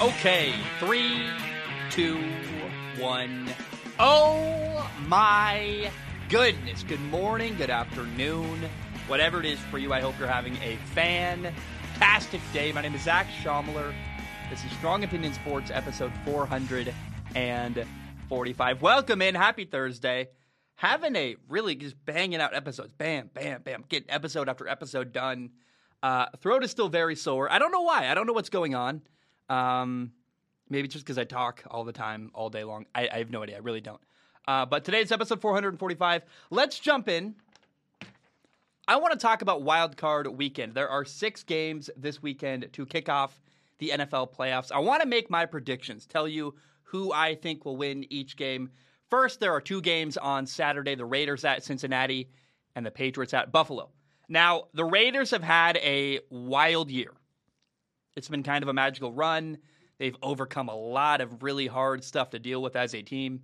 Okay, three, two, one. Oh my goodness. Good morning, good afternoon, whatever it is for you. I hope you're having a fantastic day. My name is Zach Schaumler. This is Strong Opinion Sports, episode 445. Welcome in. Happy Thursday. Having a really just banging out episodes. Bam, bam, bam. Getting episode after episode done. Uh, throat is still very sore. I don't know why. I don't know what's going on. Um, maybe just because I talk all the time, all day long. I, I have no idea. I really don't. Uh, but today's episode 445. Let's jump in. I want to talk about Wild Card Weekend. There are six games this weekend to kick off the NFL playoffs. I want to make my predictions, tell you who I think will win each game. First, there are two games on Saturday the Raiders at Cincinnati and the Patriots at Buffalo. Now, the Raiders have had a wild year. It's been kind of a magical run. They've overcome a lot of really hard stuff to deal with as a team.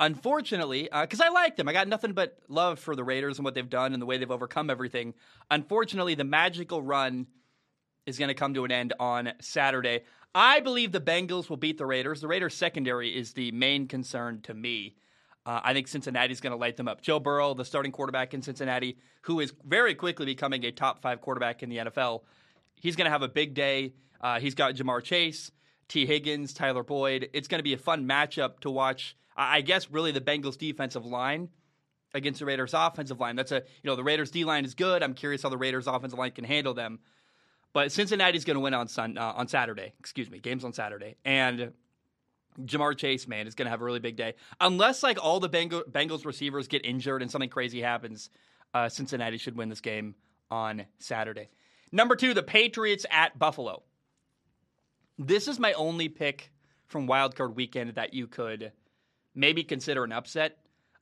Unfortunately, because uh, I like them, I got nothing but love for the Raiders and what they've done and the way they've overcome everything. Unfortunately, the magical run is going to come to an end on Saturday. I believe the Bengals will beat the Raiders. The Raiders' secondary is the main concern to me. Uh, I think Cincinnati's going to light them up. Joe Burrow, the starting quarterback in Cincinnati, who is very quickly becoming a top five quarterback in the NFL, he's going to have a big day. Uh, he's got Ja'Marr Chase, Tee Higgins, Tyler Boyd. It's going to be a fun matchup to watch. I guess really the Bengals defensive line against the Raiders offensive line. That's a you know the Raiders D line is good. I'm curious how the Raiders offensive line can handle them. But Cincinnati's going to win on sun, uh, on Saturday. Excuse me, games on Saturday, and Ja'Marr Chase man is going to have a really big day. Unless like all the Bengal, Bengals receivers get injured and something crazy happens, uh, Cincinnati should win this game on Saturday. Number two, the Patriots at Buffalo. This is my only pick from Wild Card Weekend that you could maybe consider an upset.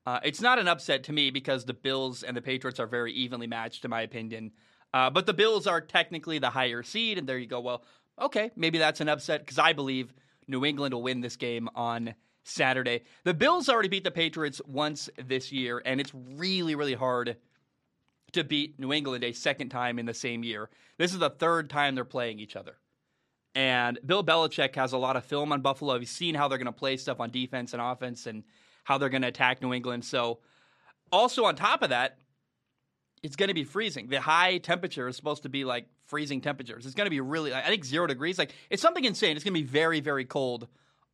Uh, it's not an upset to me because the Bills and the Patriots are very evenly matched, in my opinion. Uh, but the Bills are technically the higher seed, and there you go. Well, okay, maybe that's an upset because I believe New England will win this game on Saturday. The Bills already beat the Patriots once this year, and it's really, really hard to beat New England a second time in the same year. This is the third time they're playing each other. And Bill Belichick has a lot of film on Buffalo. He's seen how they're going to play stuff on defense and offense and how they're going to attack New England. So, also on top of that, it's going to be freezing. The high temperature is supposed to be like freezing temperatures. It's going to be really, I think, zero degrees. Like, it's something insane. It's going to be very, very cold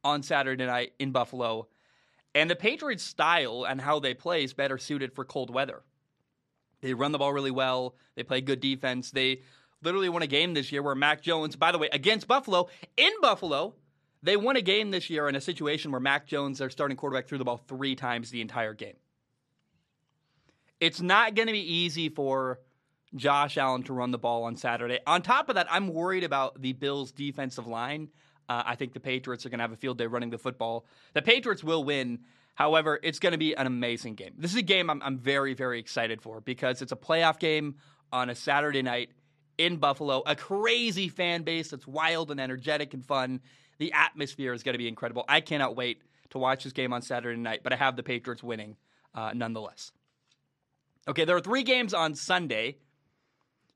on Saturday night in Buffalo. And the Patriots' style and how they play is better suited for cold weather. They run the ball really well. They play good defense. They literally won a game this year where Mac Jones, by the way, against Buffalo, in Buffalo, they won a game this year in a situation where Mac Jones, their starting quarterback, threw the ball three times the entire game. It's not going to be easy for Josh Allen to run the ball on Saturday. On top of that, I'm worried about the Bills' defensive line. Uh, I think the Patriots are going to have a field day running the football. The Patriots will win. However, it's going to be an amazing game. This is a game I'm, I'm very, very excited for because it's a playoff game on a Saturday night in Buffalo, a crazy fan base that's wild and energetic and fun. The atmosphere is going to be incredible. I cannot wait to watch this game on Saturday night, but I have the Patriots winning uh, nonetheless. Okay, there are three games on Sunday.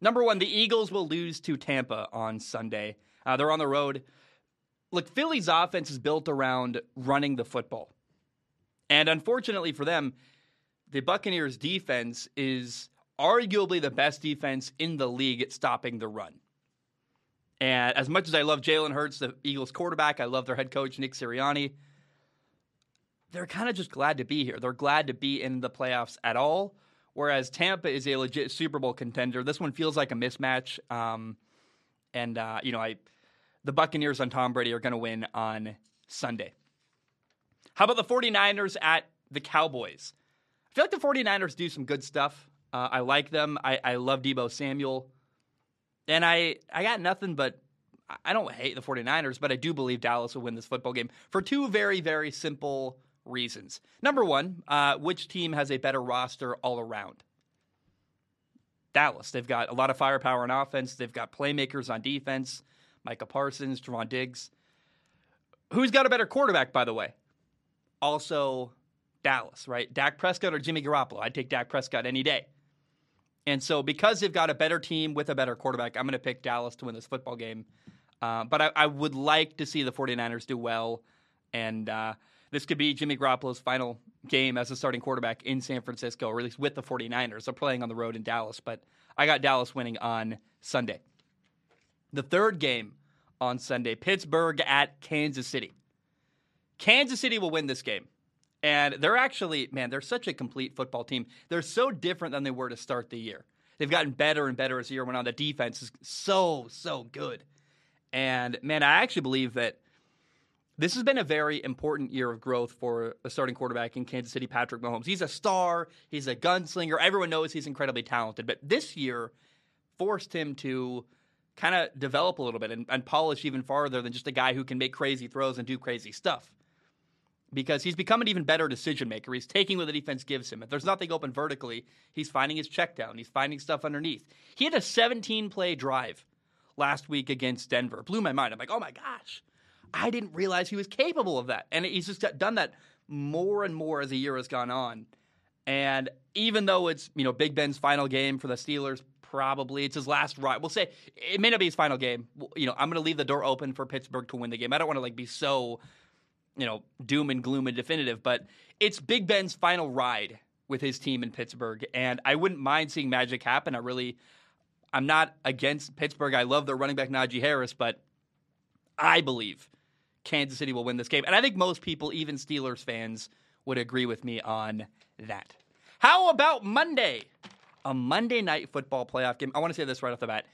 Number one, the Eagles will lose to Tampa on Sunday. Uh, they're on the road. Look, Philly's offense is built around running the football. And unfortunately for them, the Buccaneers' defense is arguably the best defense in the league at stopping the run. And as much as I love Jalen Hurts, the Eagles quarterback, I love their head coach, Nick Sirianni, they're kind of just glad to be here. They're glad to be in the playoffs at all. Whereas Tampa is a legit Super Bowl contender. This one feels like a mismatch. Um, and, uh, you know, I, the Buccaneers on Tom Brady are going to win on Sunday. How about the 49ers at the Cowboys? I feel like the 49ers do some good stuff. Uh, I like them. I, I love Deebo Samuel. And I, I got nothing but I don't hate the 49ers, but I do believe Dallas will win this football game for two very, very simple reasons. Number one, uh, which team has a better roster all around? Dallas. They've got a lot of firepower on offense. They've got playmakers on defense. Micah Parsons, Trevon Diggs. Who's got a better quarterback, by the way? Also, Dallas, right? Dak Prescott or Jimmy Garoppolo? I'd take Dak Prescott any day. And so, because they've got a better team with a better quarterback, I'm going to pick Dallas to win this football game. Uh, but I, I, would like to see the 49ers do well. And uh, this could be Jimmy Garoppolo's final game as a starting quarterback in San Francisco, or at least with the 49ers. They're playing on the road in Dallas, but I got Dallas winning on Sunday. The third game on Sunday Pittsburgh at Kansas City. Kansas City will win this game. And they're actually, man, they're such a complete football team. They're so different than they were to start the year. They've gotten better and better as the year went on. The defense is so, so good. And man, I actually believe that this has been a very important year of growth for a starting quarterback in Kansas City, Patrick Mahomes. He's a star, he's a gunslinger. Everyone knows he's incredibly talented. But this year forced him to kind of develop a little bit and, and polish even farther than just a guy who can make crazy throws and do crazy stuff because he's become an even better decision maker. He's taking what the defense gives him. If there's nothing open vertically, he's finding his check down. He's finding stuff underneath. He had a 17 play drive last week against Denver. Blew my mind. I'm like, oh my gosh, I didn't realize he was capable of that. And he's just done that more and more as the year has gone on. And even though it's you know Big Ben's final game for the Steelers, probably it's his last ride. We'll say it may not be his final game. You know, I'm going to leave the door open for Pittsburgh to win the game. I don't want to like be so you know, doom and gloom and definitive, but it's Big Ben's final ride with his team in Pittsburgh. And I wouldn't mind seeing magic happen. I really, I'm not against Pittsburgh. I love their running back, Najee Harris, but I believe Kansas City will win this game. And I think most people, even Steelers fans, would agree with me on that. How about Monday? A Monday night football playoff game. I want to say this right off the bat.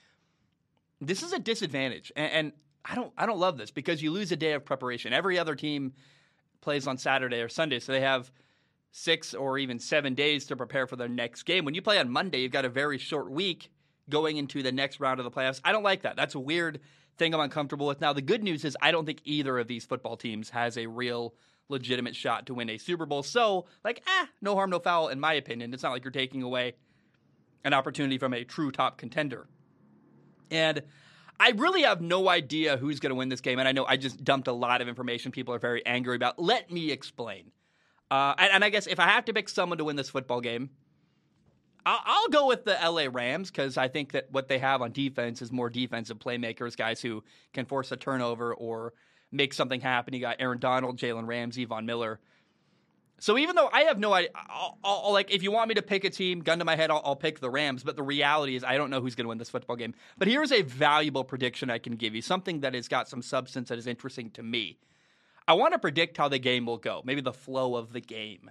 This is a disadvantage. And, and I don't I don't love this because you lose a day of preparation. Every other team plays on Saturday or Sunday, so they have six or even seven days to prepare for their next game. When you play on Monday, you've got a very short week going into the next round of the playoffs. I don't like that. That's a weird thing I'm uncomfortable with. Now, the good news is I don't think either of these football teams has a real legitimate shot to win a Super Bowl. So, like, ah, no harm, no foul, in my opinion. It's not like you're taking away an opportunity from a true top contender. And I really have no idea who's going to win this game, and I know I just dumped a lot of information people are very angry about. Let me explain. Uh, and, and, I guess if I have to pick someone to win this football game, I'll, I'll go with the LA Rams because I think that what they have on defense is more defensive playmakers, guys who can force a turnover or make something happen. You got Aaron Donald, Jalen Ramsey, Von Miller. So even though I have no idea, I'll, I'll, like if you want me to pick a team, gun to my head, I'll, I'll pick the Rams. But the reality is, I don't know who's going to win this football game. But here's a valuable prediction I can give you, something that has got some substance that is interesting to me. I want to predict how the game will go, maybe the flow of the game,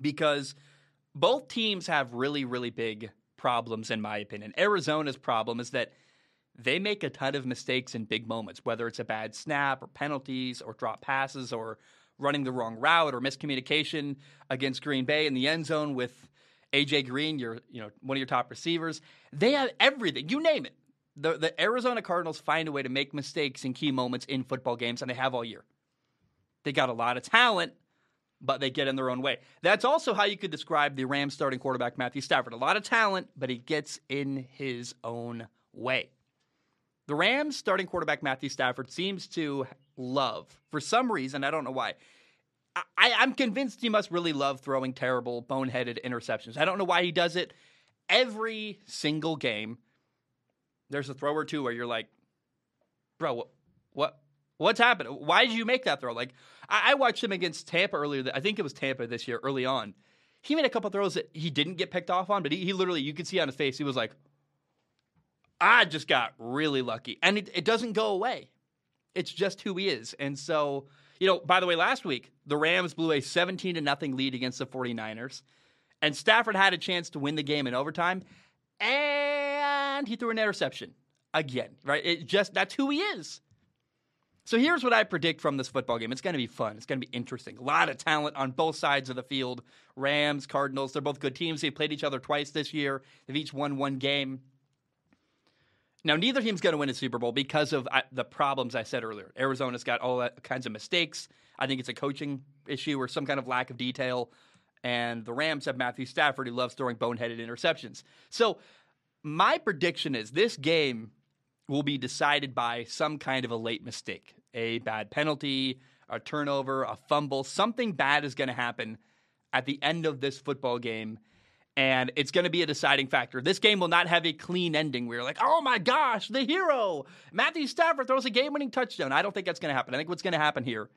because both teams have really, really big problems, in my opinion. Arizona's problem is that they make a ton of mistakes in big moments, whether it's a bad snap or penalties or drop passes or running the wrong route or miscommunication against Green Bay in the end zone with AJ Green, your you know one of your top receivers. They have everything. You name it. The the Arizona Cardinals find a way to make mistakes in key moments in football games, and they have all year. They got a lot of talent, but they get in their own way. That's also how you could describe the Rams starting quarterback Matthew Stafford. A lot of talent, but he gets in his own way. The Rams starting quarterback Matthew Stafford seems to love, for some reason, I don't know why. I, am convinced he must really love throwing terrible, boneheaded interceptions. I don't know why he does it. Every single game, there's a throw or two where you're like, bro, what, what what's happened? Why did you make that throw? Like, I, I watched him against Tampa earlier. I think it was Tampa this year, early on. He made a couple throws that he didn't get picked off on, but he, he literally, you could see on his face, he was like, I just got really lucky. And it, it doesn't go away. It's just who he is. And so, you know, by the way, last week, the Rams blew a 17 to nothing lead against the 49ers. And Stafford had a chance to win the game in overtime. And he threw an interception again, right? It just that's who he is. So here's what I predict from this football game. It's going to be fun. It's going to be interesting. A lot of talent on both sides of the field. Rams, Cardinals, they're both good teams. They've played each other twice this year. They've each won one game. Now, neither team's going to win a Super Bowl because of uh, the problems I said earlier. Arizona's got all kinds of mistakes. I think it's a coaching issue or some kind of lack of detail. And the Rams have Matthew Stafford, who loves throwing boneheaded interceptions. So, my prediction is this game will be decided by some kind of a late mistake a bad penalty, a turnover, a fumble. Something bad is going to happen at the end of this football game and it's going to be a deciding factor. This game will not have a clean ending where you're like, oh my gosh, the hero, Matthew Stafford throws a game winning touchdown. I don't think that's going to happen. I think what's going to happen here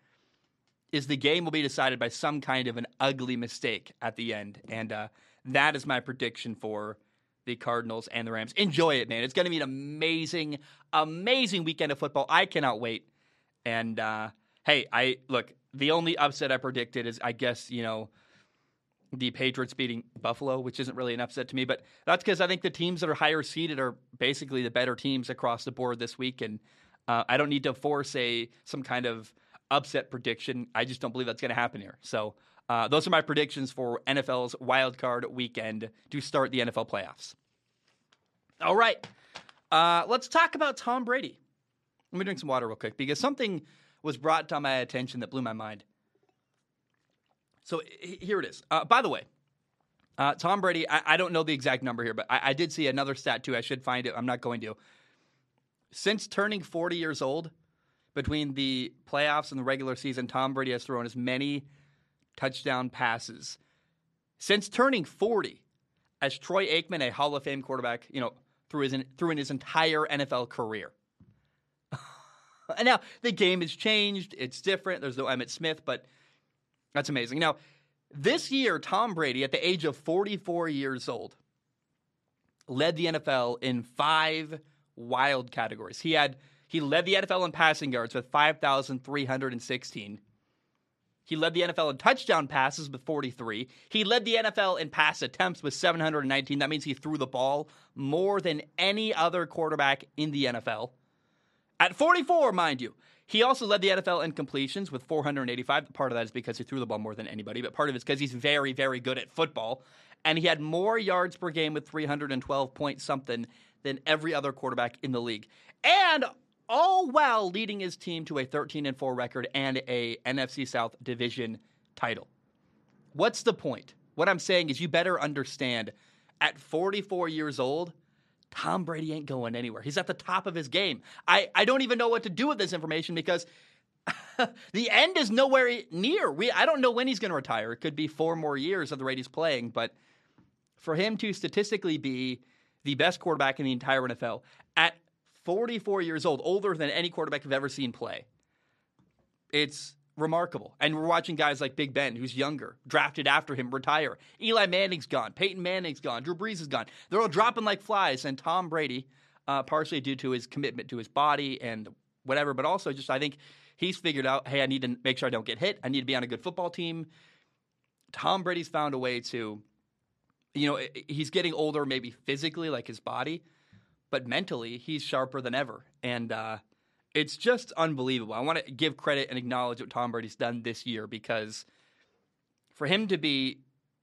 is the game will be decided by some kind of an ugly mistake at the end. And uh, that is my prediction for the Cardinals and the Rams. Enjoy it, man. It's going to be an amazing, amazing weekend of football. I cannot wait. And uh, hey, I look, the only upset I predicted is, I guess, you know, the Patriots beating Buffalo, which isn't really an upset to me, but that's because I think the teams that are higher seeded are basically the better teams across the board this week, and uh, I don't need to force a some kind of upset prediction. I just don't believe that's going to happen here. So uh, those are my predictions for NFL's wild card weekend to start the NFL playoffs. All right, uh, let's talk about Tom Brady. Let me drink some water real quick because something was brought to my attention that blew my mind. So here it is. Uh, by the way, uh, Tom Brady, I, I, don't know the exact number here, but I, I, did see another stat too. I should find it. I'm not going to. Since turning 40 years old, between the playoffs and the regular season, Tom Brady has thrown as many touchdown passes since turning 40 as Troy Aikman, a Hall of Fame quarterback, you know, through his through in his entire NFL career. and now the game has changed; it's different. There's no Emmitt Smith, but that's amazing. Now, this year, Tom Brady, at the age of 44 years old, led the NFL in five wild categories. He had he led the NFL in passing yards with 5,316. He led the NFL in touchdown passes with 43. He led the NFL in pass attempts with 719. That means he threw the ball more than any other quarterback in the NFL. At 44, mind you. He also led the NFL in completions with 485. Part of that is because he threw the ball more than anybody, but part of it is because he's very, very good at football. And he had more yards per game with 312 point something than every other quarterback in the league. And all while leading his team to a 13 and 4 record and a NFC South division title. What's the point? What I'm saying is you better understand at 44 years old, Tom Brady ain't going anywhere. He's at the top of his game. I, I don't even know what to do with this information because the end is nowhere near. We I don't know when he's going to retire. It could be four more years of the rate he's playing, but for him to statistically be the best quarterback in the entire NFL at 44 years old, older than any quarterback I've ever seen play, it's remarkable. And we're watching guys like Big Ben, who's younger, drafted after him, retire. Eli Manning's gone. Peyton Manning's gone. Drew Brees is gone. They're all dropping like flies. And Tom Brady, uh, partially due to his commitment to his body and whatever, but also just I think he's figured out, hey, I need to make sure I don't get hit. I need to be on a good football team. Tom Brady's found a way to, you know, he's getting older, maybe physically, like his body, but mentally, he's sharper than ever. And uh, it's just unbelievable. I want to give credit and acknowledge what Tom Brady's done this year because for him to be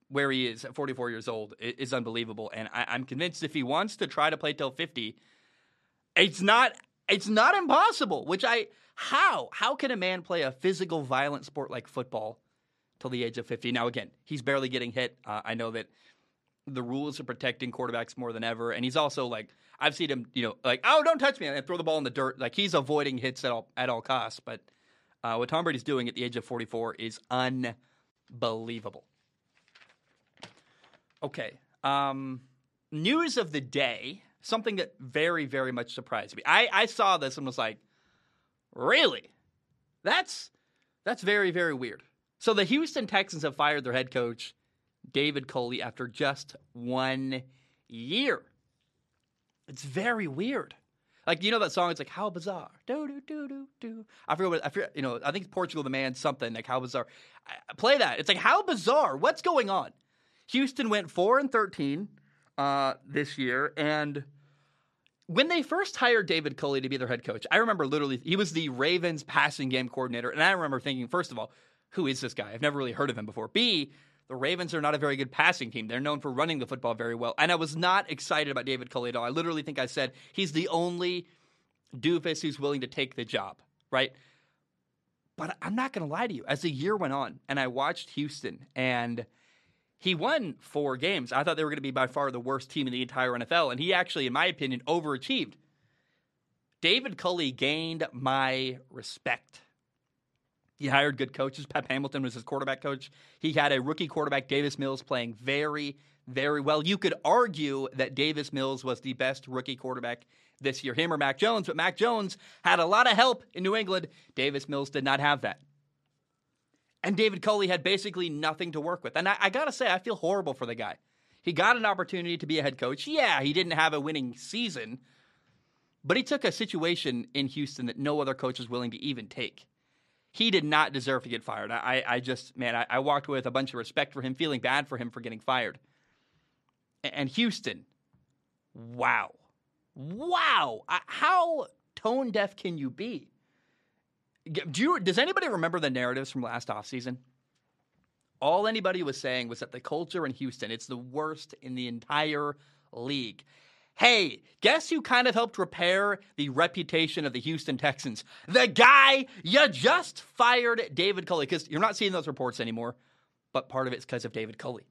where he is at 44 years old is unbelievable. And I, am convinced if he wants to try to play till 50, it's not it's not impossible. Which I how how can a man play a physical, violent sport like football till the age of 50? Now again, he's barely getting hit. Uh, I know that the rules are protecting quarterbacks more than ever, and he's also like I've seen him, you know, like oh don't touch me and throw the ball in the dirt. Like he's avoiding hits at all at all costs. But uh, what Tom Brady's doing at the age of 44 is unbelievable. Okay, um, news of the day. Something that very very much surprised me. I I saw this and was like, really? That's that's very very weird. So the Houston Texans have fired their head coach David Culley after just one year. It's very weird. Like you know that song? It's like how bizarre. Do do do do do. I forget what I forget. You know, I think Portugal the Man something like how bizarre. I, play that. It's like how bizarre. What's going on? Houston went four and thirteen uh, this year, and when they first hired David Culley to be their head coach, I remember literally he was the Ravens passing game coordinator, and I remember thinking, first of all, who is this guy? I've never really heard of him before. B, the Ravens are not a very good passing team. They're known for running the football very well. And I was not excited about David all. I literally think I said he's the only doofus who's willing to take the job, right? But I'm not going to lie to you. As the year went on and I watched Houston and he won four games, I thought they were going to be by far the worst team in the entire NFL. And he actually, in my opinion, overachieved. David Culley gained my respect. He hired good coaches. Pep Hamilton was his quarterback coach. He had a rookie quarterback, Davis Mills, playing very, very well. You could argue that Davis Mills was the best rookie quarterback this year, him or Mac Jones, but Mac Jones had a lot of help in New England. Davis Mills did not have that. And David Culley had basically nothing to work with. And I, I got to say, I feel horrible for the guy. He got an opportunity to be a head coach. Yeah, he didn't have a winning season, but he took a situation in Houston that no other coach was willing to even take. He did not deserve to get fired. I, I just, man, I, I walked with a bunch of respect for him, feeling bad for him for getting fired. And Houston, wow. Wow. How tone deaf can you be? Do you, does anybody remember the narratives from last offseason? All anybody was saying was that the culture in Houston, it's the worst in the entire league. Hey, guess who kind of helped repair the reputation of the Houston Texans? The guy you just fired, David Culley, because you're not seeing those reports anymore, but part of it's because of David Culley.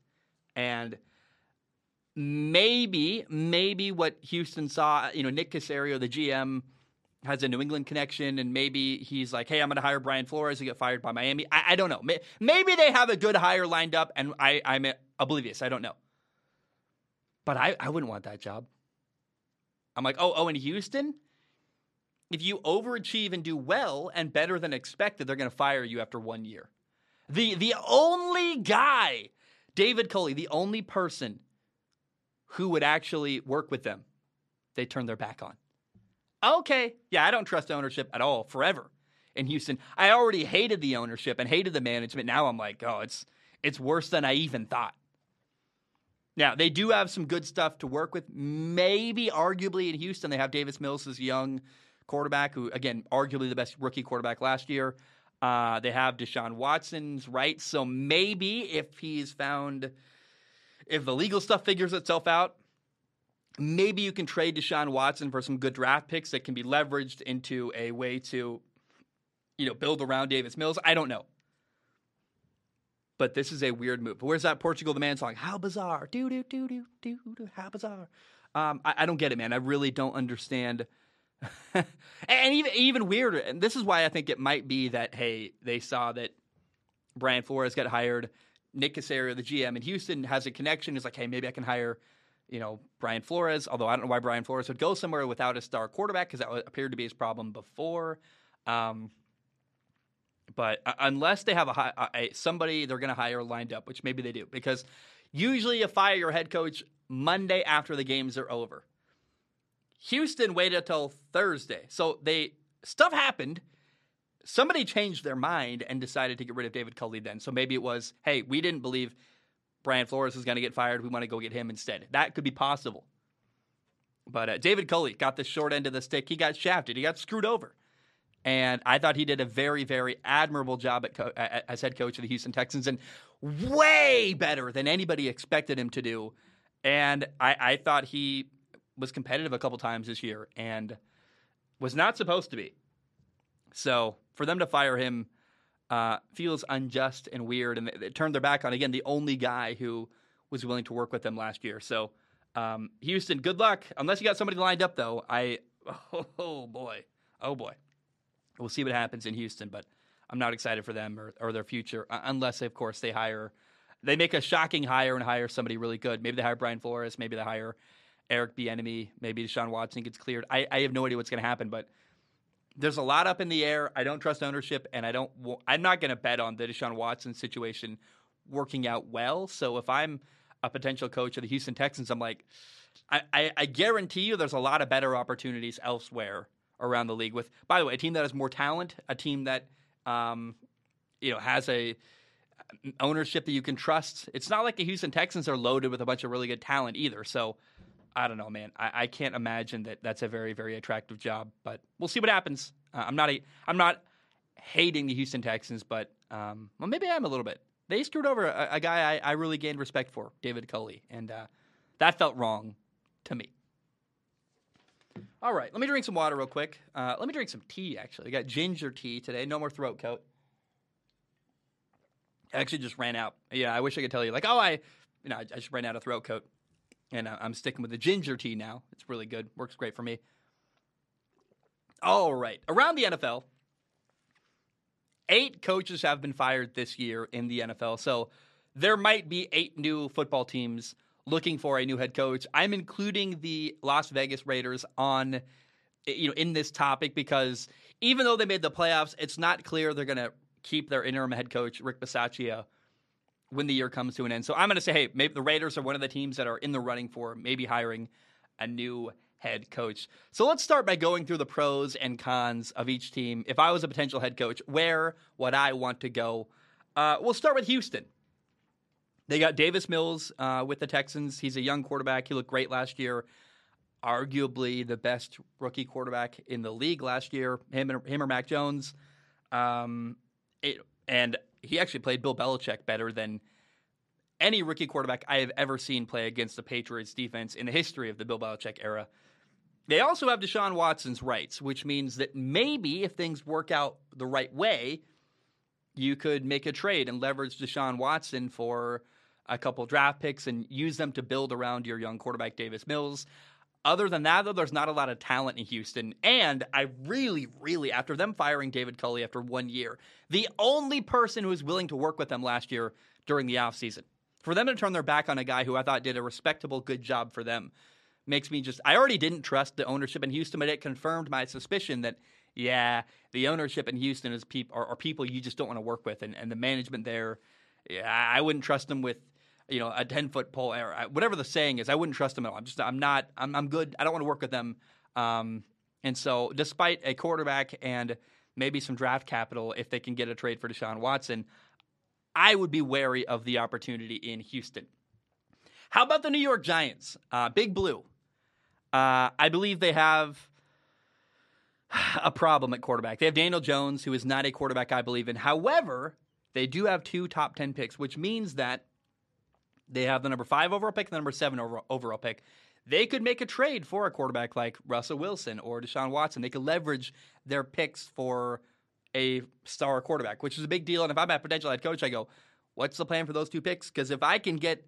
And maybe, maybe what Houston saw, you know, Nick Caserio, the GM, has a New England connection, and maybe he's like, "Hey, I'm going to hire Brian Flores to get fired by Miami." I, I, don't know. Maybe they have a good hire lined up, and I, I'm oblivious. I don't know. But I, I wouldn't want that job. I'm like, oh, oh, in Houston, if you overachieve and do well and better than expected, they're going to fire you after one year. The the only guy, David Culley, the only person who would actually work with them, they turn their back on. Okay, yeah, I don't trust ownership at all forever in Houston. I already hated the ownership and hated the management. Now I'm like, oh, it's it's worse than I even thought. Now, they do have some good stuff to work with. Maybe, arguably, in Houston, they have Davis Mills young quarterback, who, again, arguably the best rookie quarterback last year. Uh, they have Deshaun Watson's right. So maybe if he's found, if the legal stuff figures itself out, maybe you can trade Deshaun Watson for some good draft picks that can be leveraged into a way to, you know, build around Davis Mills. I don't know. But this is a weird move. Where's that Portugal the Man song? How bizarre. Do, do, do, do, do, do. How bizarre. Um, I, I don't get it, man. I really don't understand. and even even weirder, and this is why I think it might be that hey, they saw that Brian Flores got hired. Nick Caserio, the GM in Houston, has a connection. He's like, hey, maybe I can hire you know, Brian Flores, although I don't know why Brian Flores would go somewhere without a star quarterback because that appeared to be his problem before. Um, but uh, unless they have a, a somebody they're going to hire lined up, which maybe they do, because usually you fire your head coach Monday after the games are over. Houston waited until Thursday, so they stuff happened. Somebody changed their mind and decided to get rid of David Culley then. So maybe it was, hey, we didn't believe Brian Flores was going to get fired. We want to go get him instead. That could be possible. But uh, David Culley got the short end of the stick. He got shafted. He got screwed over. And I thought he did a very, very admirable job at co- as head coach of the Houston Texans and way better than anybody expected him to do. And I, I thought he was competitive a couple times this year and was not supposed to be. So for them to fire him uh, feels unjust and weird, and they, they, turned their back on again the only guy who was willing to work with them last year. So um, Houston, good luck. Unless you got somebody lined up, though, I oh, oh boy, oh boy, we'll see what happens in Houston, but I'm not excited for them or, or their future unless, of course, they hire. They make a shocking hire and hire somebody really good. Maybe they hire Brian Flores. Maybe they hire Eric Bieniemy. Maybe Deshaun Watson gets cleared. I, I have no idea what's going to happen, but there's a lot up in the air. I don't trust ownership, and I don't. I'm not going to bet on the Deshaun Watson situation working out well. So if I'm a potential coach of the Houston Texans, I'm like, I, I, I guarantee you, there's a lot of better opportunities elsewhere around the league. With by the way, a team that has more talent, a team that um, you know has a ownership that you can trust. It's not like the Houston Texans are loaded with a bunch of really good talent either. So I don't know, man. I, I, can't imagine that that's a very, very attractive job. But we'll see what happens. Uh, I'm not a, I'm not hating the Houston Texans, but um, well, maybe I am a little bit. They screwed over a, a guy I, I, really gained respect for, David Culley, and uh, that felt wrong to me. All right, let me drink some water real quick. Uh, let me drink some tea. Actually, I got ginger tea today. No more throat coat. I actually just ran out. Yeah, I wish I could tell you, like, oh, I, you know, I, I just ran out of throat coat and I'm sticking with the ginger tea now. It's really good. Works great for me. All right. Around the NFL, eight coaches have been fired this year in the NFL. So there might be eight new football teams looking for a new head coach. I'm including the Las Vegas Raiders on you know in this topic because even though they made the playoffs, it's not clear they're going to keep their interim head coach Rick Bisaccia when the year comes to an end. So I'm going to say, hey, maybe the Raiders are one of the teams that are in the running for maybe hiring a new head coach. So let's start by going through the pros and cons of each team. If I was a potential head coach, where would I want to go? Uh, we'll start with Houston. They got Davis Mills uh, with the Texans. He's a young quarterback. He looked great last year. Arguably the best rookie quarterback in the league last year. Him, and, him or Mac Jones. Um, it, and he actually played Bill Belichick better than any rookie quarterback I have ever seen play against the Patriots defense in the history of the Bill Belichick era. They also have Deshaun Watson's rights, which means that maybe if things work out the right way, you could make a trade and leverage Deshaun Watson for a couple draft picks and use them to build around your young quarterback Davis Mills. Other than that, though, there's not a lot of talent in Houston. And I really, really, after them firing David Culley after one year, the only person who was willing to work with them last year during the offseason, for them to turn their back on a guy who I thought did a respectable, good job for them, makes me just. I already didn't trust the ownership in Houston, but it confirmed my suspicion that, yeah, the ownership in Houston is people are, are people you just don't want to work with. And, and the management there, yeah, I wouldn't trust them with you know a 10 foot pole or whatever the saying is i wouldn't trust them at all. I'm just i'm not i'm, I'm good. I don't want to work with them. Um, and so despite a quarterback and maybe some draft capital if they can get a trade for deshaun watson i would be wary of the opportunity in houston. How about the new york giants? Uh, big blue. Uh, i believe they have a problem at quarterback. They have daniel jones who is not a quarterback i believe in. However they do have two top 10 picks which means that they have the number five overall pick the number seven overall pick. They could make a trade for a quarterback like Russell Wilson or Deshaun Watson. They could leverage their picks for a star quarterback, which is a big deal. And if I'm a potential head coach, I go, what's the plan for those two picks? Because if I can get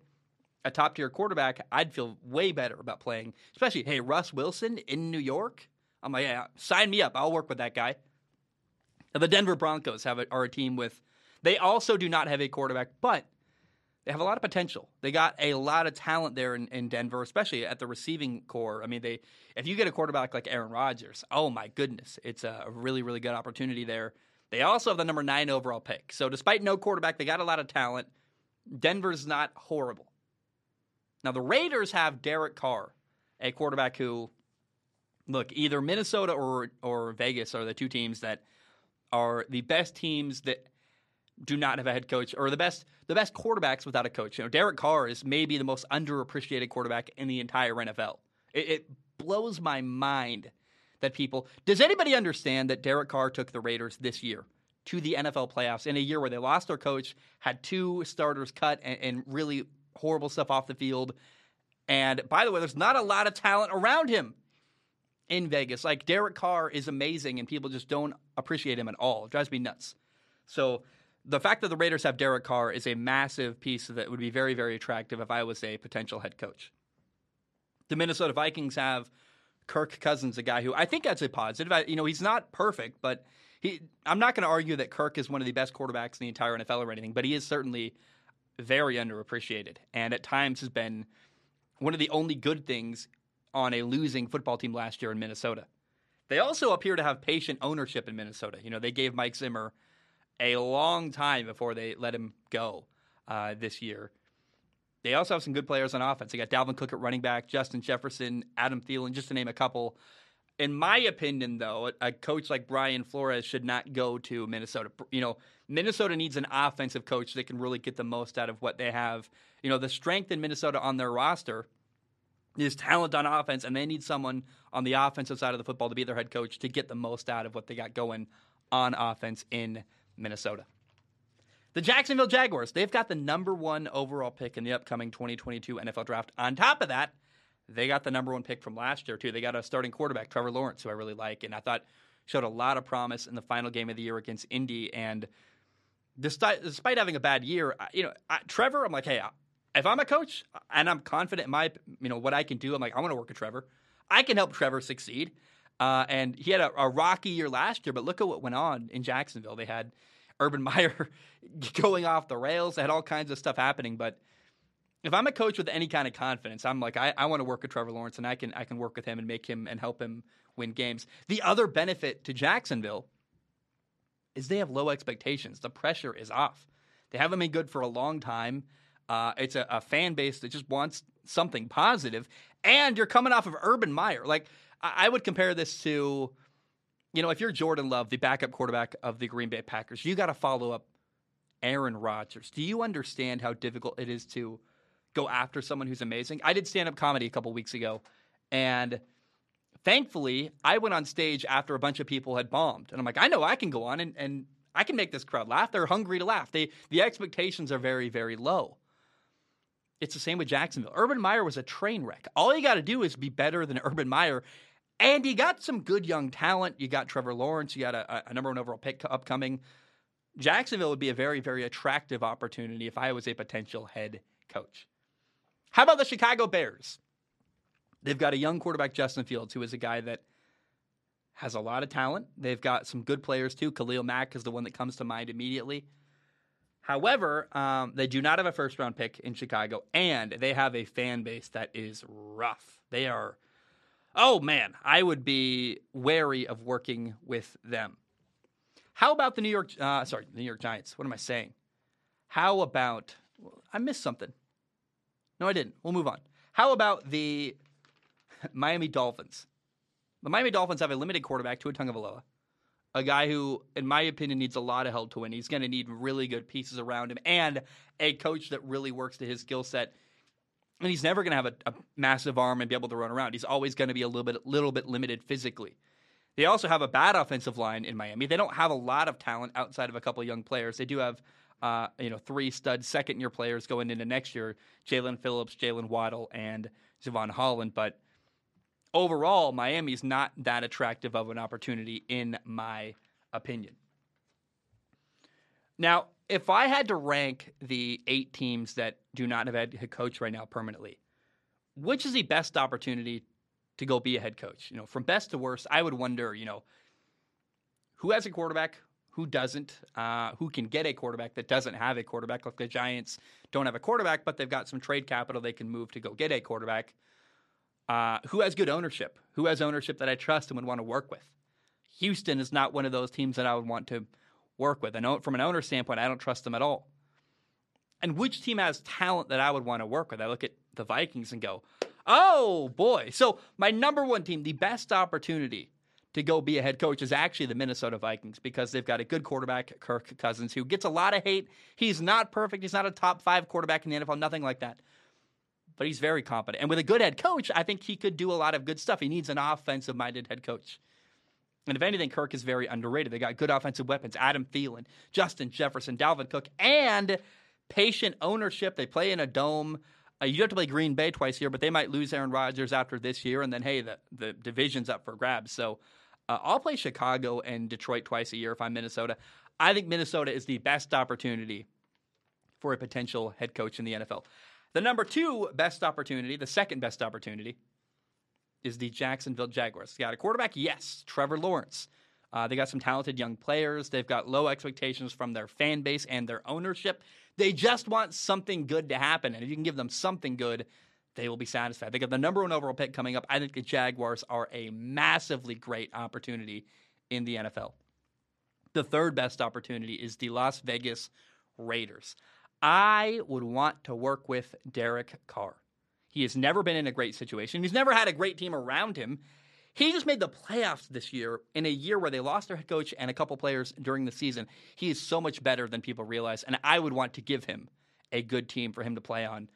a top tier quarterback, I'd feel way better about playing. Especially, hey, Russ Wilson in New York. I'm like, yeah, sign me up. I'll work with that guy. Now, the Denver Broncos have a, are a team with. They also do not have a quarterback, but they have a lot of potential. They got a lot of talent there in, in Denver, especially at the receiving corps. I mean, they if you get a quarterback like Aaron Rodgers, oh my goodness, it's a really really good opportunity there. They also have the number nine overall pick. So despite no quarterback, they got a lot of talent. Denver's not horrible. Now the Raiders have Derek Carr, a quarterback who, look, either Minnesota or or Vegas are the two teams that are the best teams that do not have a head coach or the best the best quarterbacks without a coach. You know, Derek Carr is maybe the most underappreciated quarterback in the entire NFL. It, it blows my mind that people. Does anybody understand that Derek Carr took the Raiders this year to the NFL playoffs in a year where they lost their coach, had two starters cut, and, and really horrible stuff off the field. And by the way, there's not a lot of talent around him in Vegas. Like Derek Carr is amazing, and people just don't appreciate him at all. It drives me nuts. So the fact that the Raiders have Derek Carr is a massive piece that would be very, very attractive if I was a potential head coach. The Minnesota Vikings have Kirk Cousins, a guy who I think that's a positive. I, you know, he's not perfect, but he. I'm not going to argue that Kirk is one of the best quarterbacks in the entire NFL or anything, but he is certainly very underappreciated, and at times has been one of the only good things on a losing football team last year in Minnesota. They also appear to have patient ownership in Minnesota. You know, they gave Mike Zimmer a long time before they let him go uh, this year. They also have some good players on offense. They got Dalvin Cook at running back, Justin Jefferson, Adam Thielen, just to name a couple. In my opinion, though, a coach like Brian Flores should not go to Minnesota. You know, Minnesota needs an offensive coach that can really get the most out of what they have. You know, the strength in Minnesota on their roster is talent on offense, and they need someone on the offensive side of the football to be their head coach to get the most out of what they got going on offense in Minnesota. The Jacksonville Jaguars, they've got the number one overall pick in the upcoming 2022 NFL draft. On top of that, they got the number one pick from last year, too. They got a starting quarterback, Trevor Lawrence, who I really like, and I thought showed a lot of promise in the final game of the year against Indy. And despite, despite having a bad year, you know, I, Trevor, I'm like, hey, if I'm a coach and I'm confident in my, you know, what I can do, I'm like, I want to work with Trevor. I can help Trevor succeed. Uh, and he had a, a, rocky year last year, but look at what went on in Jacksonville. They had Urban Meyer going off the rails. They had all kinds of stuff happening, but if I'm a coach with any kind of confidence, I'm like, I, I want to work with Trevor Lawrence and I can I can work with him and make him and help him win games. The other benefit to Jacksonville is they have low expectations. The pressure is off. They haven't been good for a long time. Uh, it's a, a, fan base that just wants something positive, and you're coming off of Urban Meyer. Like I, I would compare this to, you know, if you're Jordan Love, the backup quarterback of the Green Bay Packers, you got to follow up Aaron Rodgers. Do you understand how difficult it is to go after someone who's amazing? I did stand up comedy a couple weeks ago, and thankfully, I went on stage after a bunch of people had bombed. And I'm like, I know I can go on and, and I can make this crowd laugh. They're hungry to laugh. They, the expectations are very, very low. It's the same with Jacksonville. Urban Meyer was a train wreck. All you got to do is be better than Urban Meyer. And you got some good young talent. You got Trevor Lawrence. You got a, a number one overall pick upcoming. Jacksonville would be a very, very attractive opportunity if I was a potential head coach. How about the Chicago Bears? They've got a young quarterback, Justin Fields, who is a guy that has a lot of talent. They've got some good players too. Khalil Mack is the one that comes to mind immediately. However, um, they do not have a first round pick in Chicago, and they have a fan base that is rough. They are, oh man, I would be wary of working with them. How about the New York, uh, sorry, the New York Giants? What am I saying? How about, I missed something. No, I didn't. We'll move on. How about the Miami Dolphins. The Miami Dolphins have a limited quarterback, Tua Tagovailoa, a guy who, in my opinion, needs a lot of help to win. He's going to need really good pieces around him and a coach that really works to his skill set. And he's never going to have a, a, massive arm and be able to run around. He's always going to be a little bit, little bit limited physically. They also have a bad offensive line in Miami. They don't have a lot of talent outside of a couple of young players. They do have, uh, you know, three stud second year players going into next year: Jaelan Phillips, Jaylen Waddle, and Jevon Holland. But overall, Miami's not that attractive of an opportunity, in my opinion. Now, if I had to rank the eight teams that do not have a head coach right now permanently, which is the best opportunity to go be a head coach? You know, from best to worst, I would wonder, you know, who has a quarterback, who doesn't, uh, who can get a quarterback that doesn't have a quarterback. Like the Giants don't have a quarterback, but they've got some trade capital they can move to go get a quarterback. Uh, who has good ownership? Who has ownership that I trust and would want to work with? Houston is not one of those teams that I would want to work with. I know from an owner standpoint, I don't trust them at all. And which team has talent that I would want to work with? I look at the Vikings and go, oh boy. So my number one team, the best opportunity to go be a head coach is actually the Minnesota Vikings because they've got a good quarterback, Kirk Cousins, who gets a lot of hate. He's not perfect. He's not a top five quarterback in the NFL, nothing like that but he's very competent. And with a good head coach, I think he could do a lot of good stuff. He needs an offensive minded head coach. And if anything, Kirk is very underrated. They got good offensive weapons Adam Thielen, Justin Jefferson, Dalvin Cook, and patient ownership. They play in a dome. Uh, you have to play Green Bay twice a year, but they might lose Aaron Rodgers after this year. And then, hey, the, the division's up for grabs. So uh, I'll play Chicago and Detroit twice a year if I'm Minnesota. I think Minnesota is the best opportunity for a potential head coach in the NFL. The number two best opportunity, the second best opportunity, is the Jacksonville Jaguars. They got a quarterback? Yes, Trevor Lawrence. Uh, they got some talented young players. They've got low expectations from their fan base and their ownership. They just want something good to happen. And if you can give them something good, they will be satisfied. They got the number one overall pick coming up. I think the Jaguars are a massively great opportunity in the NFL. The third best opportunity is the Las Vegas Raiders. I would want to work with Derek Carr. He has never been in a great situation. He's never had a great team around him. He just made the playoffs this year in a year where they lost their head coach and a couple players during the season. He is so much better than people realize, and I would want to give him a good team for him to play on.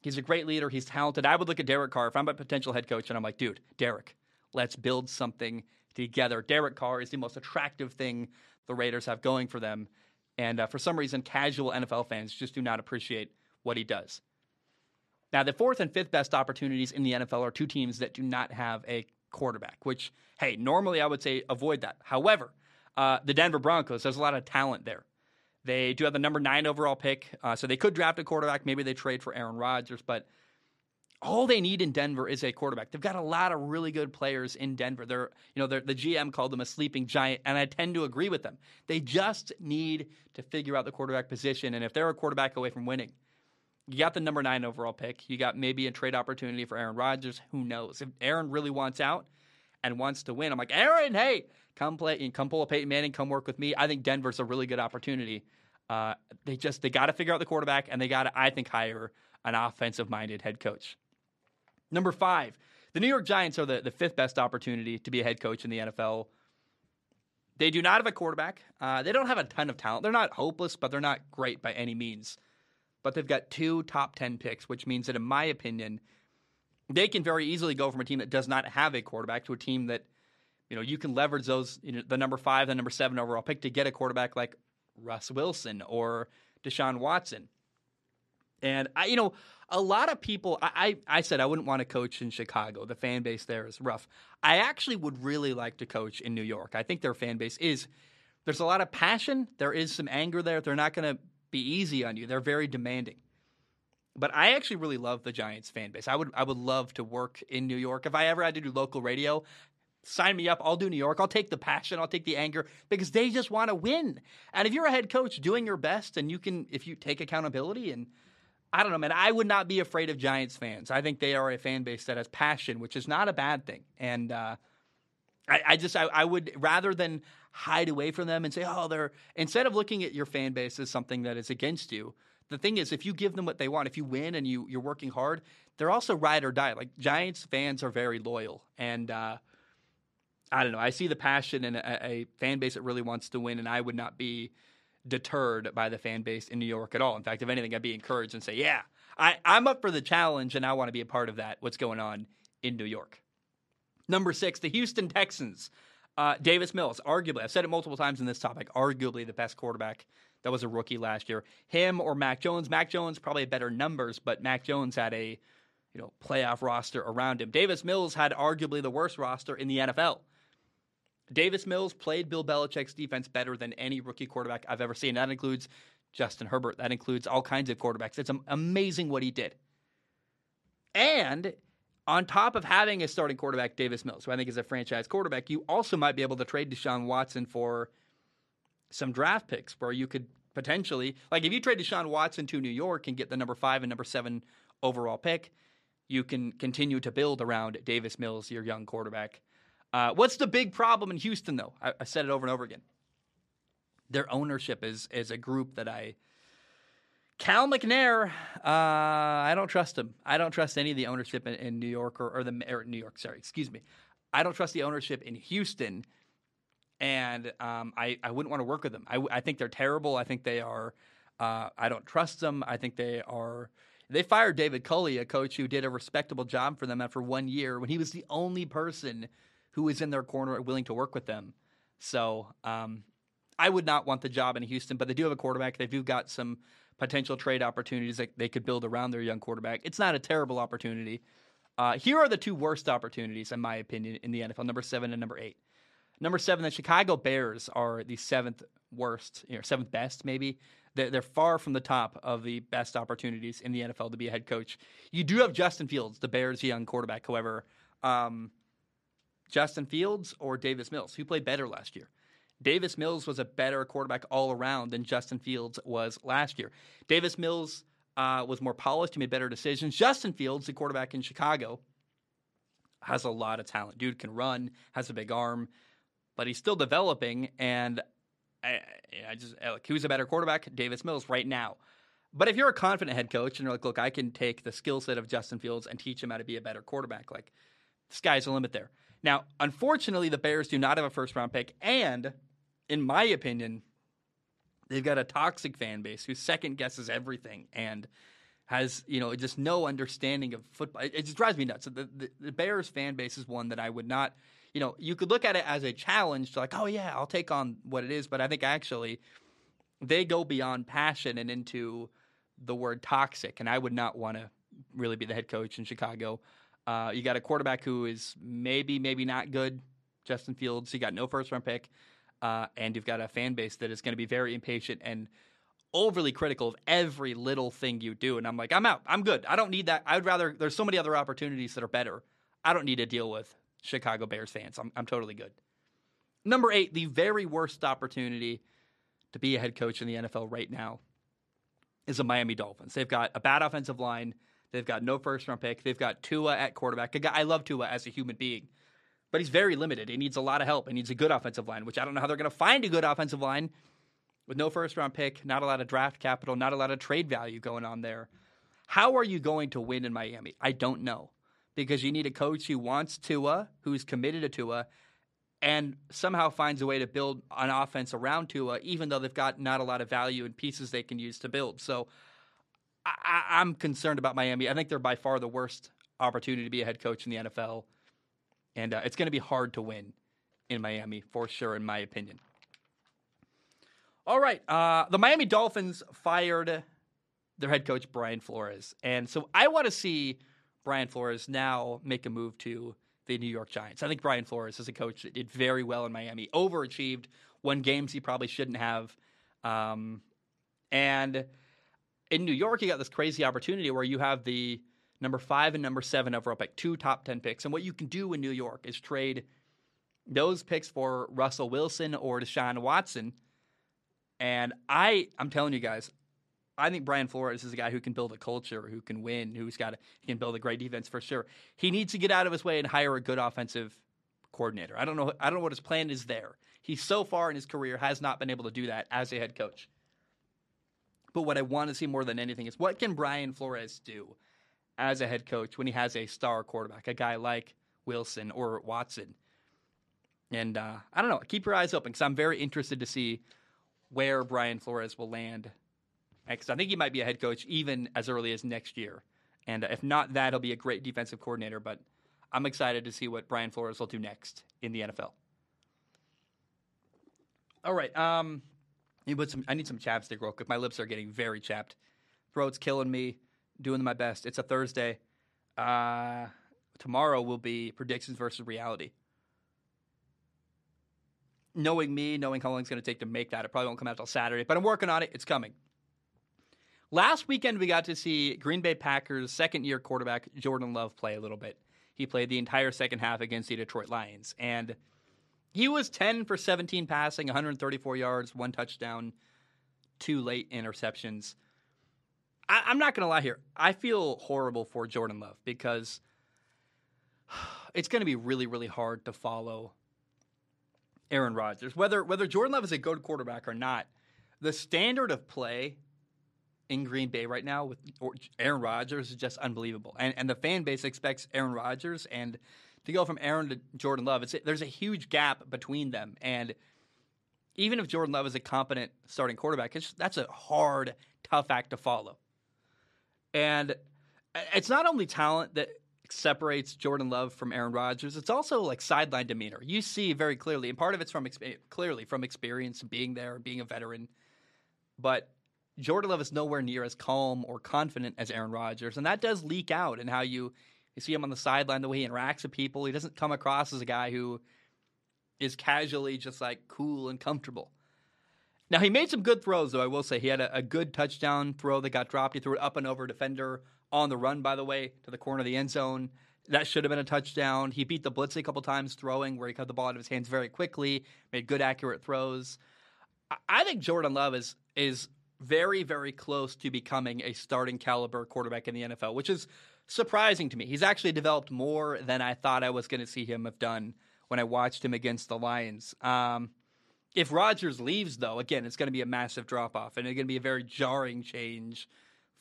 He's a great leader. He's talented. I would look at Derek Carr if I'm a potential head coach, and I'm like, dude, Derek, let's build something together. Derek Carr is the most attractive thing the Raiders have going for them. And uh, for some reason, casual NFL fans just do not appreciate what he does. Now, the fourth and fifth best opportunities in the NFL are two teams that do not have a quarterback, which, hey, normally I would say avoid that. However, uh, the Denver Broncos, there's a lot of talent there. They do have the number nine overall pick, uh, so they could draft a quarterback. Maybe they trade for Aaron Rodgers, but all they need in Denver is a quarterback. They've got a lot of really good players in Denver. They're, you know, they're, the GM called them a sleeping giant, and I tend to agree with them. They just need to figure out the quarterback position, and if they're a quarterback away from winning, You got the number nine overall pick. You got maybe a trade opportunity for Aaron Rodgers. Who knows? If Aaron really wants out and wants to win, I'm like, Aaron, hey, come play, in come pull a Peyton Manning, come work with me. I think Denver's a really good opportunity. Uh, they just they got to figure out the quarterback, and they got to, I think, hire an offensive-minded head coach. Number five, the New York Giants are the, the fifth best opportunity to be a head coach in the NFL. They do not have a quarterback. Uh, they don't have a ton of talent. They're not hopeless, but they're not great by any means but they've got two top 10 picks, which means that, in my opinion, they can very easily go from a team that does not have a quarterback to a team that, you know, you can leverage those, you know, the number five, the number seven overall pick to get a quarterback like Russ Wilson or Deshaun Watson. And I, you know, a lot of people, I, I, I said I wouldn't want to coach in Chicago. The fan base there is rough. I actually would really like to coach in New York. I think their fan base is, there's a lot of passion. There is some anger there. They're not going to be easy on you. They're very demanding. But I actually really love the Giants fan base. I would I would love to work in New York. If I ever had to do local radio, sign me up. I'll do New York. I'll take the passion, I'll take the anger because they just want to win. And if you're a head coach doing your best and you can if you take accountability and I don't know, man, I would not be afraid of Giants fans. I think they are a fan base that has passion, which is not a bad thing. And uh, I, I, just I, I would rather than hide away from them and say, oh, they're instead of looking at your fan base as something that is against you. The thing is, if you give them what they want, if you win and you you're working hard, they're also ride or die. Like Giants fans are very loyal, and uh, I don't know. I see the passion in a, a fan base that really wants to win, and I would not be deterred by the fan base in New York at all. In fact, if anything, I'd be encouraged and say, yeah, I, I'm up for the challenge, and I want to be a part of that. What's going on in New York? Number six, the Houston Texans. Uh, Davis Mills, arguably, I've said it multiple times in this topic, arguably the best quarterback that was a rookie last year. Him or Mac Jones. Mac Jones probably better numbers, but Mac Jones had a you know playoff roster around him. Davis Mills had arguably the worst roster in the NFL. Davis Mills played Bill Belichick's defense better than any rookie quarterback I've ever seen. That includes Justin Herbert. That includes all kinds of quarterbacks. It's amazing what he did. And on top of having a starting quarterback, Davis Mills, who I think is a franchise quarterback, you also might be able to trade Deshaun Watson for some draft picks where you could potentially, like if you trade Deshaun Watson to New York and get the number five and number seven overall pick, you can continue to build around Davis Mills, your young quarterback. Uh, what's the big problem in Houston, though? I, I said it over and over again. Their ownership is is a group that I Cal McNair, uh, I don't trust him. I don't trust any of the ownership in, in New York or, or the or New York. Sorry, excuse me. I don't trust the ownership in Houston, and um, I I wouldn't want to work with them. I, I think they're terrible. I think they are. Uh, I don't trust them. I think they are. They fired David Culley, a coach who did a respectable job for them after one year when he was the only person who was in their corner willing to work with them. So um, I would not want the job in Houston, but they do have a quarterback. They've got some potential trade opportunities that they could build around their young quarterback. It's not a terrible opportunity. Uh, here are the two worst opportunities, in my opinion, in the NFL: number seven and number eight. Number seven, the Chicago Bears are the seventh worst, you know, seventh best, maybe. They're, they're far from the top of the best opportunities in the NFL to be a head coach. You do have Justin Fields, the Bears' young quarterback. However, um, Justin Fields or Davis Mills, who played better last year. Davis Mills was a better quarterback all around than Justin Fields was last year. Davis Mills uh, was more polished, he made better decisions. Justin Fields, the quarterback in Chicago, has a lot of talent. Dude can run, has a big arm, but he's still developing. And I, I just like who's a better quarterback? Davis Mills right now. But if you're a confident head coach and you're like, look, I can take the skill set of Justin Fields and teach him how to be a better quarterback, like the sky's the limit there. Now, unfortunately, the Bears do not have a first round pick, and in my opinion, they've got a toxic fan base who second guesses everything and has you know just no understanding of football. It, just drives me nuts. The, the, the, Bears fan base is one that I would not. You know, you could look at it as a challenge to like, oh yeah, I'll take on what it is, but I think actually they go beyond passion and into the word toxic, and I would not want to really be the head coach in Chicago. Uh, you got a quarterback who is maybe, maybe not good, Justin Fields. He got no first round pick uh, and you've got a fan base that is going to be very impatient and overly critical of every little thing you do. And I'm like, I'm out. I'm good. I don't need that. I would rather. There's so many other opportunities that are better. I don't need to deal with Chicago Bears fans. I'm, I'm totally good. Number eight, the very worst opportunity to be a head coach in the NFL right now. is the Miami Dolphins. They've got a bad offensive line. They've got no first round pick. They've got Tua at quarterback. I love Tua as a human being, but he's very limited. He needs a lot of help. He needs a good offensive line, which I don't know how they're going to find a good offensive line with no first round pick, not a lot of draft capital, not a lot of trade value going on there. How are you going to win in Miami? I don't know because you need a coach who wants Tua, who's committed to Tua, and somehow finds a way to build an offense around Tua, even though they've got not a lot of value and pieces they can use to build. So I, am concerned about Miami. I think they're by far the worst opportunity to be a head coach in the NFL, and uh, it's going to be hard to win in Miami for sure, in my opinion. All right, uh, the Miami Dolphins fired their head coach Brian Flores, and so I want to see Brian Flores now make a move to the New York Giants. I think Brian Flores is a coach that did very well in Miami, overachieved, won games he probably shouldn't have. Um, and in New York, you got this crazy opportunity where you have the number five and number seven overall pick, two top 10 picks. And what you can do in New York is trade those picks for Russell Wilson or Deshaun Watson. And I, I'm telling you guys, I think Brian Flores is a guy who can build a culture, who can win, who's got a, he can build a great defense for sure. He needs to get out of his way and hire a good offensive coordinator. I don't know. I don't know what his plan is there. He so far in his career has not been able to do that as a head coach. But what I want to see more than anything is what can Brian Flores do as a head coach when he has a star quarterback, a guy like Wilson or Watson. And uh, I don't know. Keep your eyes open because I'm very interested to see where Brian Flores will land because I think he might be a head coach even as early as next year. And uh, if not that, he'll be a great defensive coordinator. But I'm excited to see what Brian Flores will do next in the NFL. All right. Um, some, I need some chapstick real quick. My lips are getting very chapped. Throat's killing me. Doing my best. It's a Thursday. Uh, tomorrow will be predictions versus reality. Knowing me, knowing how long it's going to take to make that, it probably won't come out until Saturday, but I'm working on it. It's coming. Last weekend, we got to see Green Bay Packers second year quarterback Jordan Love play a little bit. He played the entire second half against the Detroit Lions. And he was 10 for 17 passing, 134 yards, one touchdown, two late interceptions. I, am not going to lie here. I feel horrible for Jordan Love because it's going to be really, really hard to follow Aaron Rodgers. Whether whether Jordan Love is a good quarterback or not, the standard of play in Green Bay right now with Aaron Rodgers is just unbelievable. And and the fan base expects Aaron Rodgers and to go from Aaron to Jordan Love, it's there's a huge gap between them. And even if Jordan Love is a competent starting quarterback, that's a hard, tough act to follow. And it's not only talent that separates Jordan Love from Aaron Rodgers, it's also like sideline demeanor. You see very clearly, and part of it's from clearly from experience, being there, being a veteran. But Jordan Love is nowhere near as calm or confident as Aaron Rodgers, and that does leak out in how you you see him on the sideline, the way he interacts with people. He doesn't come across as a guy who is casually just like cool and comfortable. Now he made some good throws, though. I will say he had a, a good touchdown throw that got dropped. He threw it up and over a defender on the run, by the way, to the corner of the end zone. That should have been a touchdown. He beat the blitz a couple times throwing, where he cut the ball out of his hands very quickly, made good, accurate throws. I think Jordan Love is is very, very close to becoming a starting caliber quarterback in the NFL, which is surprising to me. He's actually developed more than I thought I was going to see him have done when I watched him against the Lions. Um, if Rodgers leaves, though, again, it's going to be a massive drop off, and it's going to be a very jarring change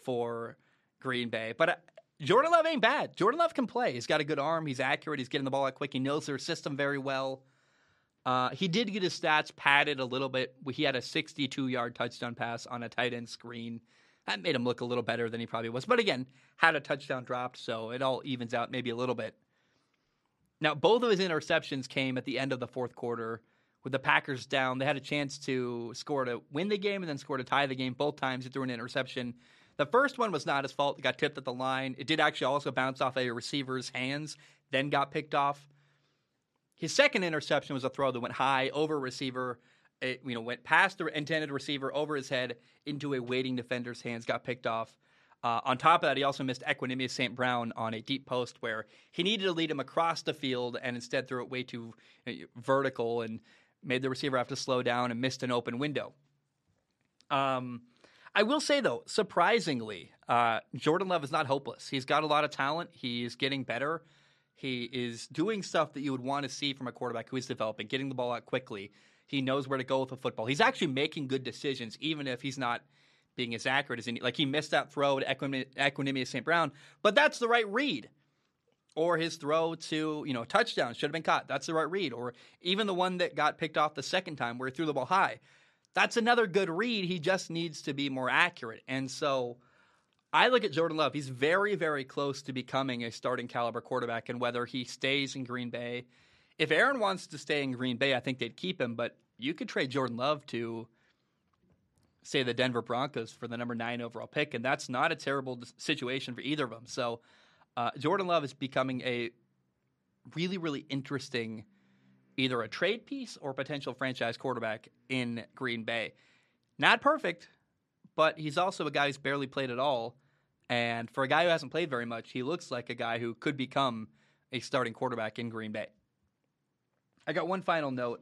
for Green Bay. But uh, Jordan Love ain't bad. Jordan Love can play. He's got a good arm. He's accurate. He's getting the ball out quick. He knows their system very well. Uh, he did get his stats padded a little bit. He had a 62 yard touchdown pass on a tight end screen. That made him look a little better than he probably was. But again, had a touchdown dropped, so it all evens out maybe a little bit. Now, both of his interceptions came at the end of the fourth quarter with the Packers down. They had a chance to score to win the game and then score to tie the game. Both times threw an interception. The first one was not his fault. It got tipped at the line. It did actually also bounce off a receiver's hands, then got picked off. His second interception was a throw that went high over receiver. It, you know, went past the intended receiver over his head into a waiting defender's hands, got picked off. Uh, on top of that, he also missed Equanimeous St. Brown on a deep post where he needed to lead him across the field and instead threw it way too uh, vertical and made the receiver have to slow down and missed an open window. Um, I will say though, surprisingly, uh, Jordan Love is not hopeless. He's got a lot of talent. He's getting better. He is doing stuff that you would want to see from a quarterback who is developing, getting the ball out quickly. He knows where to go with the football. He's actually making good decisions, even if he's not being as accurate as he like he missed that throw to Equanimeous St. Brown, but that's the right read. Or his throw to, you know, touchdown should have been caught. That's the right read. Or even the one that got picked off the second time where he threw the ball high. That's another good read. He just needs to be more accurate. And so I look at Jordan Love. He's very, very close to becoming a starting caliber quarterback. And whether he stays in Green Bay, if Aaron wants to stay in Green Bay, I think they'd keep him. But you could trade Jordan Love to say the Denver Broncos for the number nine overall pick, and that's not a terrible situation for either of them. So uh, Jordan Love is becoming a really, really interesting either a trade piece or potential franchise quarterback in Green Bay. Not perfect, but he's also a guy who's barely played at all. And for a guy who hasn't played very much, he looks like a guy who could become a starting quarterback in Green Bay. I got one final note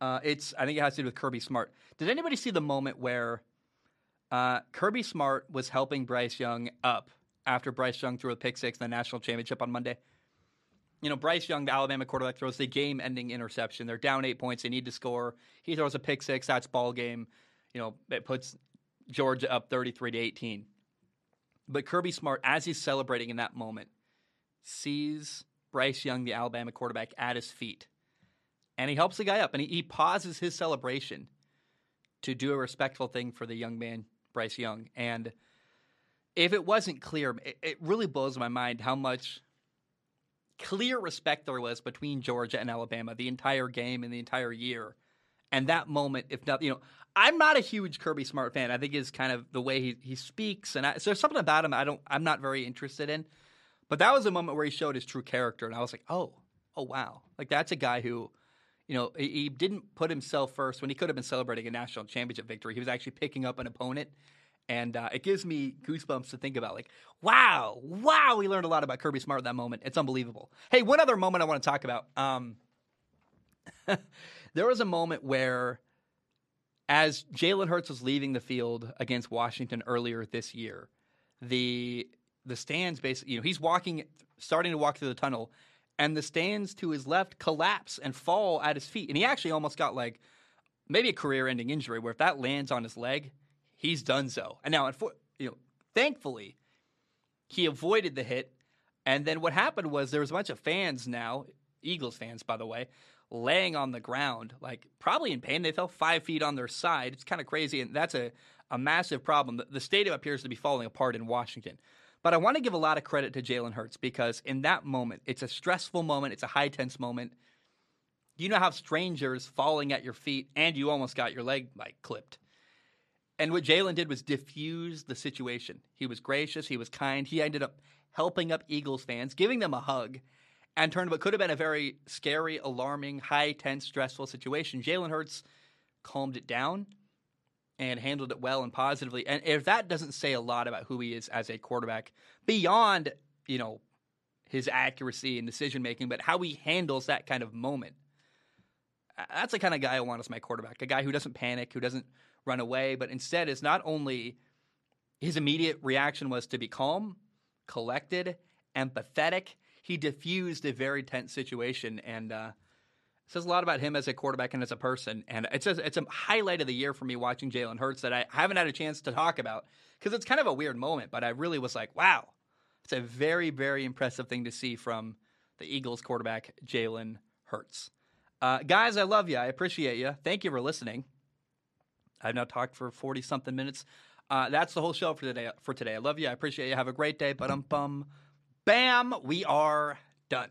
uh, it's I think it has to do with Kirby Smart. Did anybody see the moment where uh, Kirby Smart was helping Bryce Young up after Bryce Young threw a pick six in the national championship on Monday? You know, Bryce Young, the Alabama quarterback, throws the game-ending interception. They're down eight points. They need to score. He throws a pick six. That's ball game. You know, it puts Georgia up thirty-three to eighteen. But Kirby Smart, as he's celebrating in that moment, sees Bryce Young, the Alabama quarterback, at his feet and he helps the guy up and he, he pauses his celebration to do a respectful thing for the young man Bryce Young. And if it wasn't clear, it, it, really blows my mind how much clear respect there was between Georgia and Alabama the entire game and the entire year. And that moment, if not, you know, I'm not a huge Kirby Smart fan. I think is kind of the way he, he speaks, and I, so there's something about him I don't, I'm not very interested in. But that was a moment where he showed his true character, and I was like, oh, oh wow, like that's a guy who you know, he didn't put himself first when he could have been celebrating a national championship victory. He was actually picking up an opponent. And uh, it gives me goosebumps to think about. Like, wow, wow, we learned a lot about Kirby Smart in that moment. It's unbelievable. Hey, one other moment I want to talk about. Um, there was a moment where, as Jalen Hurts was leaving the field against Washington earlier this year, the the stands basically, you know, he's walking, starting to walk through the tunnel, and the stands to his left collapse and fall at his feet. And he actually almost got like maybe a career-ending injury where if that lands on his leg, he's done so. And now, you know, thankfully, he avoided the hit. And then what happened was there was a bunch of fans now, Eagles fans, by the way, laying on the ground, like probably in pain. They fell five feet on their side. It's kind of crazy, and that's a, a massive problem. The, the stadium appears to be falling apart in Washington. But I want to give a lot of credit to Jalen Hurts because in that moment, it's a stressful moment, it's a high tense moment. You know how strangers falling at your feet and you almost got your leg like clipped. And what Jalen did was diffuse the situation. He was gracious, he was kind. He ended up helping up Eagles fans, giving them a hug, and turned what could have been a very scary, alarming, high tense, stressful situation. Jalen Hurts calmed it down and handled it well and positively. And if that doesn't say a lot about who he is as a quarterback, beyond, you know, his accuracy and decision making, but how he handles that kind of moment. That's the kind of guy I want as my quarterback. A guy who doesn't panic, who doesn't run away, but instead is not only his immediate reaction was to be calm, collected, empathetic. He diffused a very tense situation and uh, says a lot about him as a quarterback and as a person. And it's a, it's a highlight of the year for me watching Jalen Hurts that I haven't had a chance to talk about because it's kind of a weird moment. But I really was like, wow, it's a very, very impressive thing to see from the Eagles quarterback, Jalen Hurts. Uh, guys, I love you. I appreciate you. Thank you for listening. I've now talked for 40 something minutes. Uh, that's the whole show for today. For today, I love you. I appreciate you. Have a great day. But um, bum, bam, we are done.